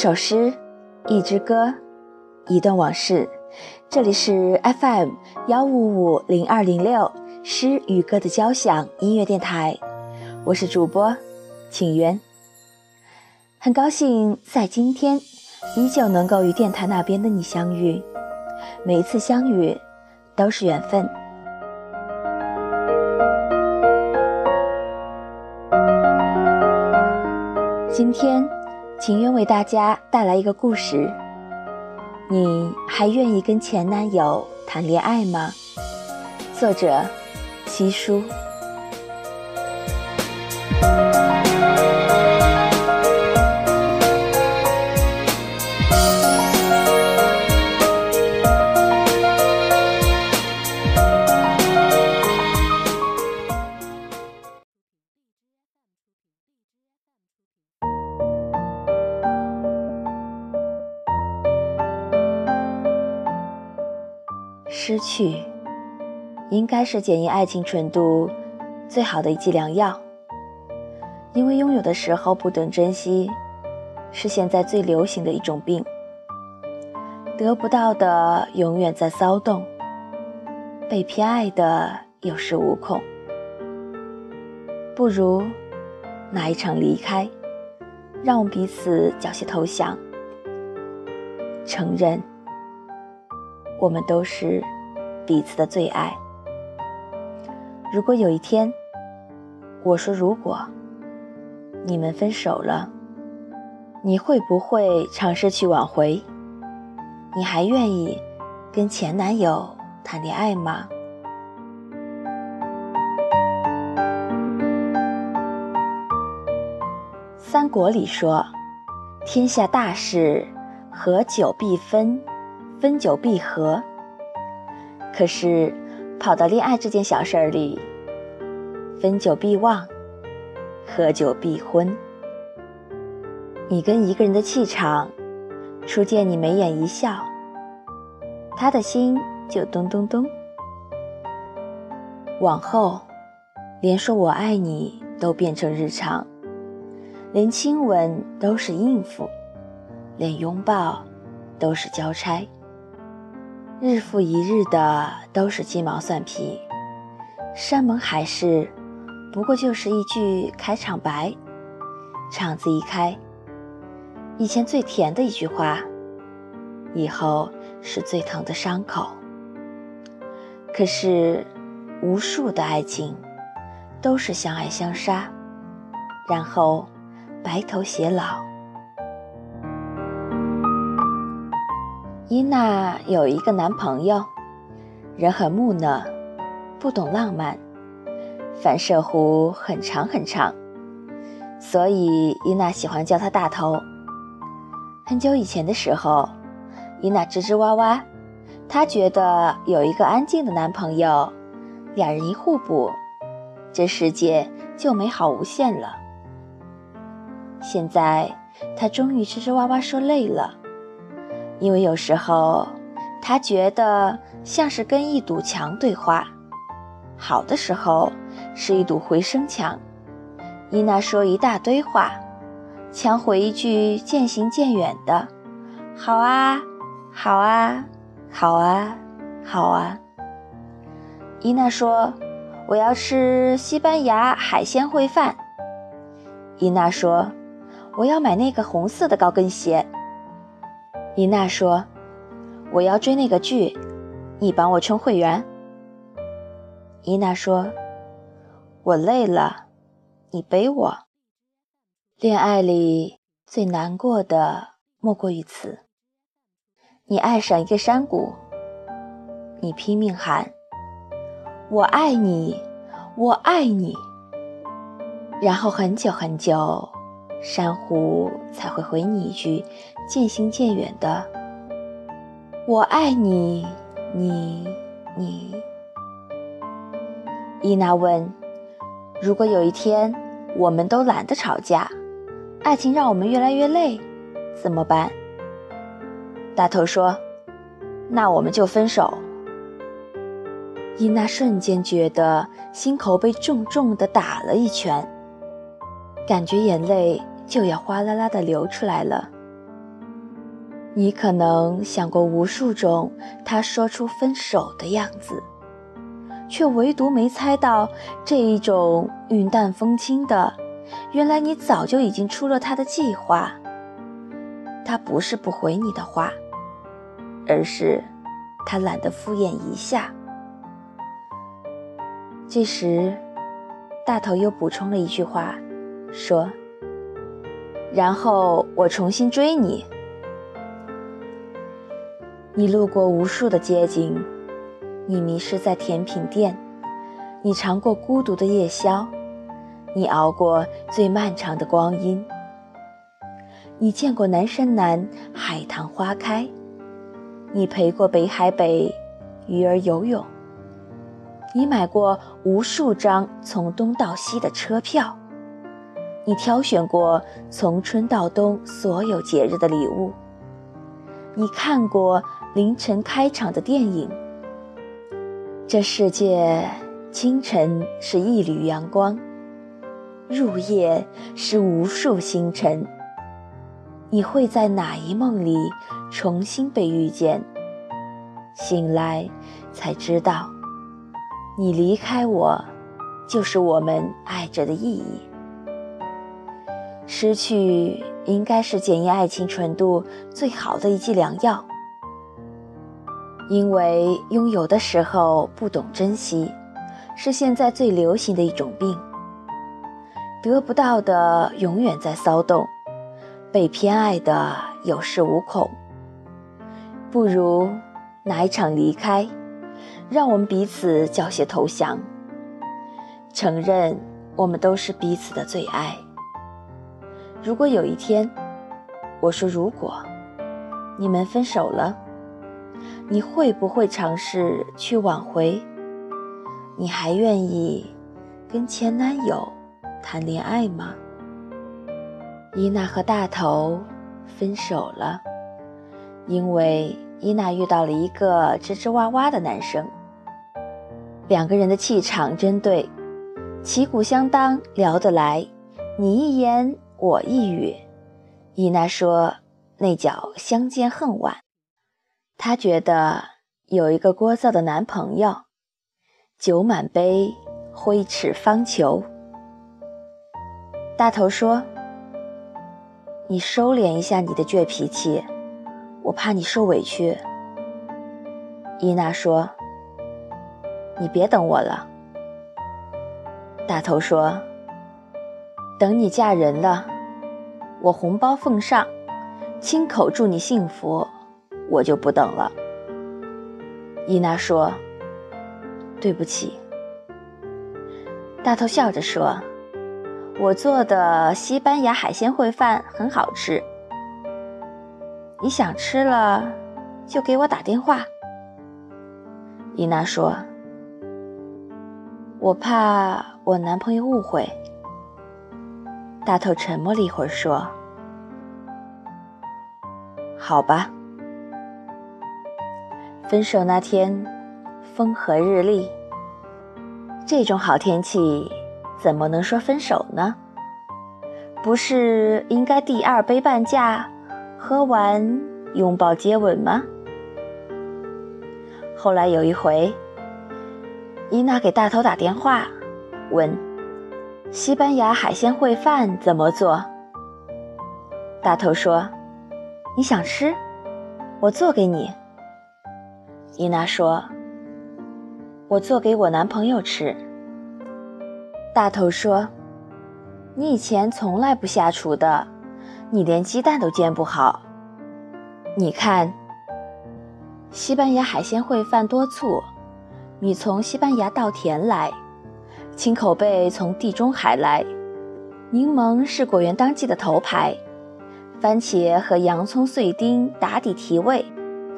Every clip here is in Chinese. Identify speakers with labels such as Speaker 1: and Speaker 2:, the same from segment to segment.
Speaker 1: 一首诗，一支歌，一段往事。这里是 FM 幺五五零二零六诗与歌的交响音乐电台，我是主播景渊。很高兴在今天依旧能够与电台那边的你相遇，每一次相遇都是缘分。今天。情愿为大家带来一个故事。你还愿意跟前男友谈恋爱吗？作者：七叔。失去，应该是检验爱情纯度最好的一剂良药。因为拥有的时候不懂珍惜，是现在最流行的一种病。得不到的永远在骚动，被偏爱的有恃无恐。不如哪一场离开，让我们彼此缴械投降，承认。我们都是彼此的最爱。如果有一天，我说如果你们分手了，你会不会尝试去挽回？你还愿意跟前男友谈恋爱吗？三国里说：“天下大事，合久必分。”分久必合，可是跑到恋爱这件小事儿里，分久必忘，合久必婚。你跟一个人的气场，初见你眉眼一笑，他的心就咚咚咚。往后，连说我爱你都变成日常，连亲吻都是应付，连拥抱都是交差。日复一日的都是鸡毛蒜皮，山盟海誓，不过就是一句开场白。场子一开，以前最甜的一句话，以后是最疼的伤口。可是，无数的爱情，都是相爱相杀，然后白头偕老。伊娜有一个男朋友，人很木讷，不懂浪漫，反射弧很长很长，所以伊娜喜欢叫他大头。很久以前的时候，伊娜吱吱哇哇，她觉得有一个安静的男朋友，两人一互补，这世界就美好无限了。现在她终于吱吱哇哇说累了。因为有时候，他觉得像是跟一堵墙对话，好的时候是一堵回声墙。伊娜说一大堆话，墙回一句渐行渐远的“好啊，好啊，好啊，好啊”。伊娜说：“我要吃西班牙海鲜烩饭。”伊娜说：“我要买那个红色的高跟鞋。”伊娜说：“我要追那个剧，你帮我充会员。”伊娜说：“我累了，你背我。”恋爱里最难过的莫过于此。你爱上一个山谷，你拼命喊：“我爱你，我爱你。”然后很久很久。珊瑚才会回你一句渐行渐远的“我爱你，你，你。”伊娜问：“如果有一天我们都懒得吵架，爱情让我们越来越累，怎么办？”大头说：“那我们就分手。”伊娜瞬间觉得心口被重重的打了一拳，感觉眼泪。就要哗啦啦的流出来了。你可能想过无数种他说出分手的样子，却唯独没猜到这一种云淡风轻的。原来你早就已经出了他的计划。他不是不回你的话，而是他懒得敷衍一下。这时，大头又补充了一句话，说：“然后我重新追你。你路过无数的街景，你迷失在甜品店，你尝过孤独的夜宵。”你熬过最漫长的光阴，你见过南山南海棠花开，你陪过北海北鱼儿游泳，你买过无数张从东到西的车票，你挑选过从春到冬所有节日的礼物，你看过凌晨开场的电影。这世界，清晨是一缕阳光。入夜是无数星辰，你会在哪一梦里重新被遇见？醒来才知道，你离开我，就是我们爱着的意义。失去应该是检验爱情纯度最好的一剂良药，因为拥有的时候不懂珍惜，是现在最流行的一种病。得不到的永远在骚动，被偏爱的有恃无恐。不如拿一场离开，让我们彼此缴械投降，承认我们都是彼此的最爱。如果有一天，我说如果你们分手了，你会不会尝试去挽回？你还愿意跟前男友？谈恋爱吗？伊娜和大头分手了，因为伊娜遇到了一个吱吱哇哇的男生。两个人的气场真对，旗鼓相当，聊得来，你一言我一语。伊娜说那叫相见恨晚，她觉得有一个聒噪的男朋友，酒满杯，挥斥方遒。大头说：“你收敛一下你的倔脾气，我怕你受委屈。”伊娜说：“你别等我了。”大头说：“等你嫁人了，我红包奉上，亲口祝你幸福，我就不等了。”伊娜说：“对不起。”大头笑着说。我做的西班牙海鲜烩饭很好吃，你想吃了就给我打电话。伊娜说：“我怕我男朋友误会。”大头沉默了一会儿说：“好吧。”分手那天，风和日丽，这种好天气。怎么能说分手呢？不是应该第二杯半价，喝完拥抱接吻吗？后来有一回，伊娜给大头打电话，问西班牙海鲜烩饭怎么做。大头说：“你想吃，我做给你。”伊娜说：“我做给我男朋友吃。”大头说：“你以前从来不下厨的，你连鸡蛋都煎不好。你看，西班牙海鲜烩饭多醋，你从西班牙稻田来，青口贝从地中海来，柠檬是果园当季的头牌，番茄和洋葱碎丁打底提味，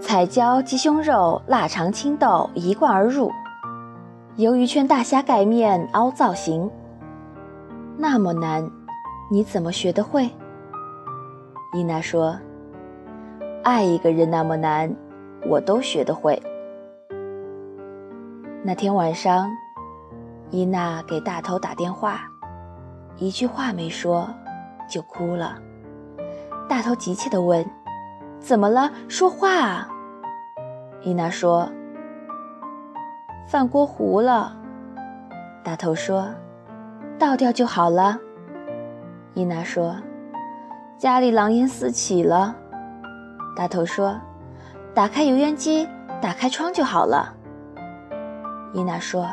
Speaker 1: 彩椒鸡胸肉腊肠青豆一贯而入。”鱿鱼圈大虾盖面凹造型，那么难，你怎么学得会？伊娜说：“爱一个人那么难，我都学得会。”那天晚上，伊娜给大头打电话，一句话没说就哭了。大头急切地问：“怎么了？说话啊！伊娜说：“饭锅糊了。”大头说：“倒掉就好了。”伊娜说：“家里狼烟四起了。”大头说：“打开油烟机，打开窗就好了。”伊娜说：“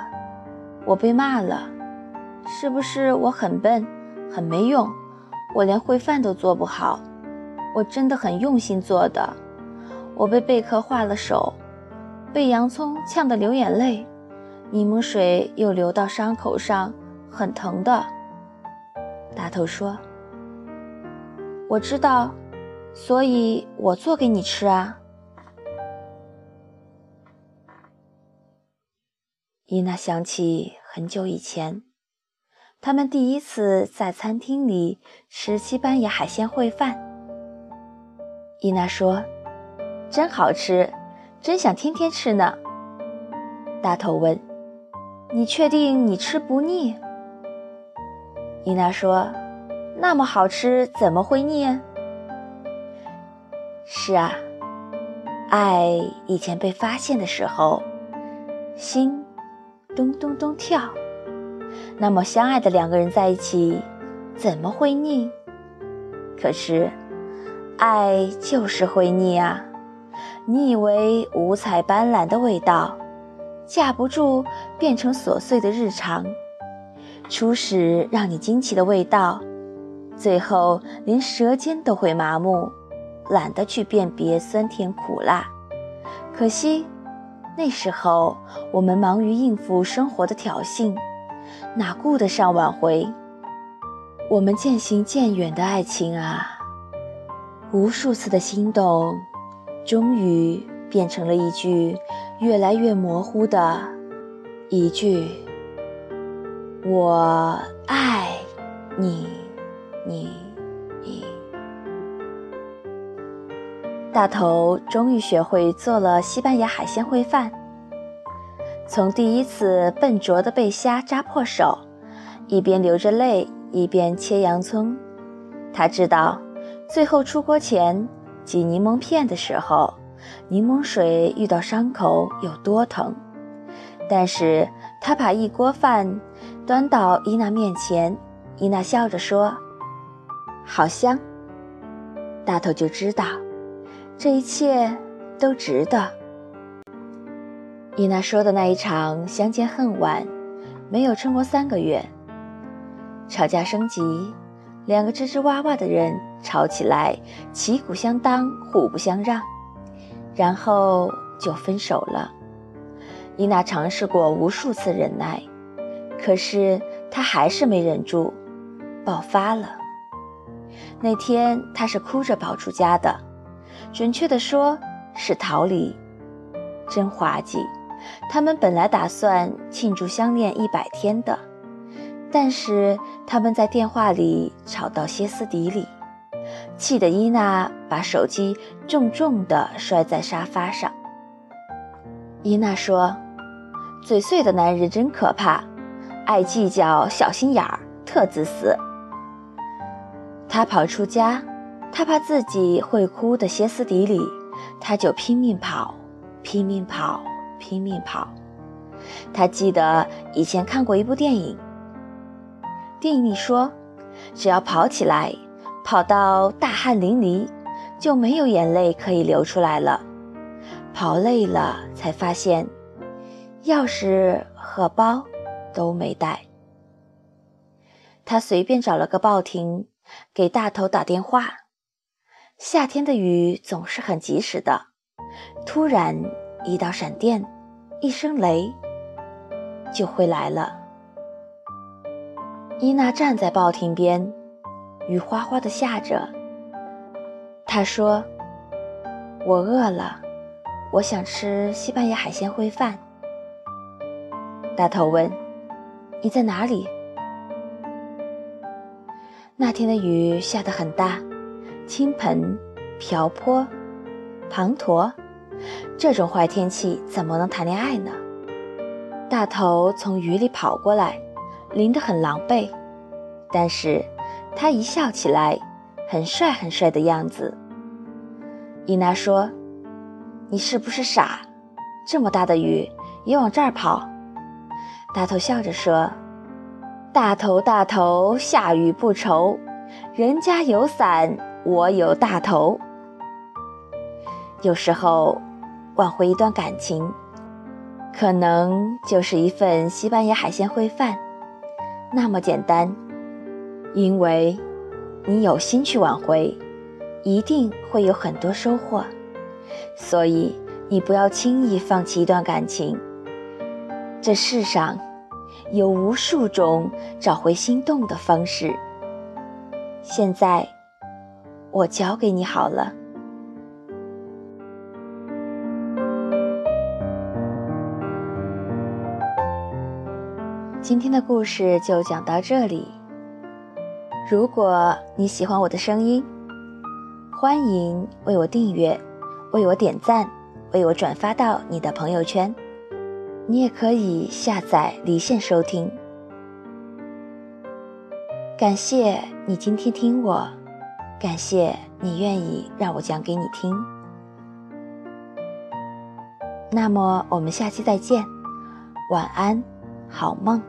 Speaker 1: 我被骂了，是不是我很笨，很没用？我连烩饭都做不好。我真的很用心做的。我被贝壳划了手，被洋葱呛得流眼泪，柠檬水又流到伤口上，很疼的。”大头说：“我知道，所以我做给你吃啊。”伊娜想起很久以前，他们第一次在餐厅里吃西班牙海鲜烩饭。伊娜说：“真好吃，真想天天吃呢。”大头问：“你确定你吃不腻？”伊娜说：“那么好吃，怎么会腻？”是啊，爱以前被发现的时候，心咚咚咚跳。那么相爱的两个人在一起，怎么会腻？可是，爱就是会腻啊！你以为五彩斑斓的味道，架不住变成琐碎的日常。初始让你惊奇的味道，最后连舌尖都会麻木，懒得去辨别酸甜苦辣。可惜，那时候我们忙于应付生活的挑衅，哪顾得上挽回？我们渐行渐远的爱情啊，无数次的心动，终于变成了一句越来越模糊的一句。我爱你，你，大头终于学会做了西班牙海鲜烩饭。从第一次笨拙的被虾扎破手，一边流着泪一边切洋葱，他知道最后出锅前挤柠檬片的时候，柠檬水遇到伤口有多疼。但是他把一锅饭。端到伊娜面前，伊娜笑着说：“好香。”大头就知道，这一切都值得。伊娜说的那一场相见恨晚，没有撑过三个月。吵架升级，两个吱吱哇哇的人吵起来，旗鼓相当，互不相让，然后就分手了。伊娜尝试过无数次忍耐。可是她还是没忍住，爆发了。那天她是哭着跑出家的，准确的说是逃离。真滑稽！他们本来打算庆祝相恋一百天的，但是他们在电话里吵到歇斯底里，气得伊娜把手机重重地摔在沙发上。伊娜说：“嘴碎的男人真可怕。”爱计较，小心眼儿，特自私。他跑出家，他怕自己会哭得歇斯底里，他就拼命跑，拼命跑，拼命跑。他记得以前看过一部电影，电影里说，只要跑起来，跑到大汗淋漓，就没有眼泪可以流出来了。跑累了，才发现钥匙和包。都没带。他随便找了个报亭，给大头打电话。夏天的雨总是很及时的，突然一道闪电，一声雷，就会来了。伊娜站在报亭边，雨哗哗的下着。她说：“我饿了，我想吃西班牙海鲜烩饭。”大头问。你在哪里？那天的雨下得很大，倾盆、瓢泼、滂沱，这种坏天气怎么能谈恋爱呢？大头从雨里跑过来，淋得很狼狈，但是他一笑起来，很帅很帅的样子。伊娜说：“你是不是傻？这么大的雨也往这儿跑？”大头笑着说：“大头大头，下雨不愁，人家有伞，我有大头。”有时候，挽回一段感情，可能就是一份西班牙海鲜烩饭，那么简单。因为，你有心去挽回，一定会有很多收获。所以，你不要轻易放弃一段感情。这世上，有无数种找回心动的方式。现在，我教给你好了。今天的故事就讲到这里。如果你喜欢我的声音，欢迎为我订阅，为我点赞，为我转发到你的朋友圈。你也可以下载离线收听。感谢你今天听我，感谢你愿意让我讲给你听。那么我们下期再见，晚安，好梦。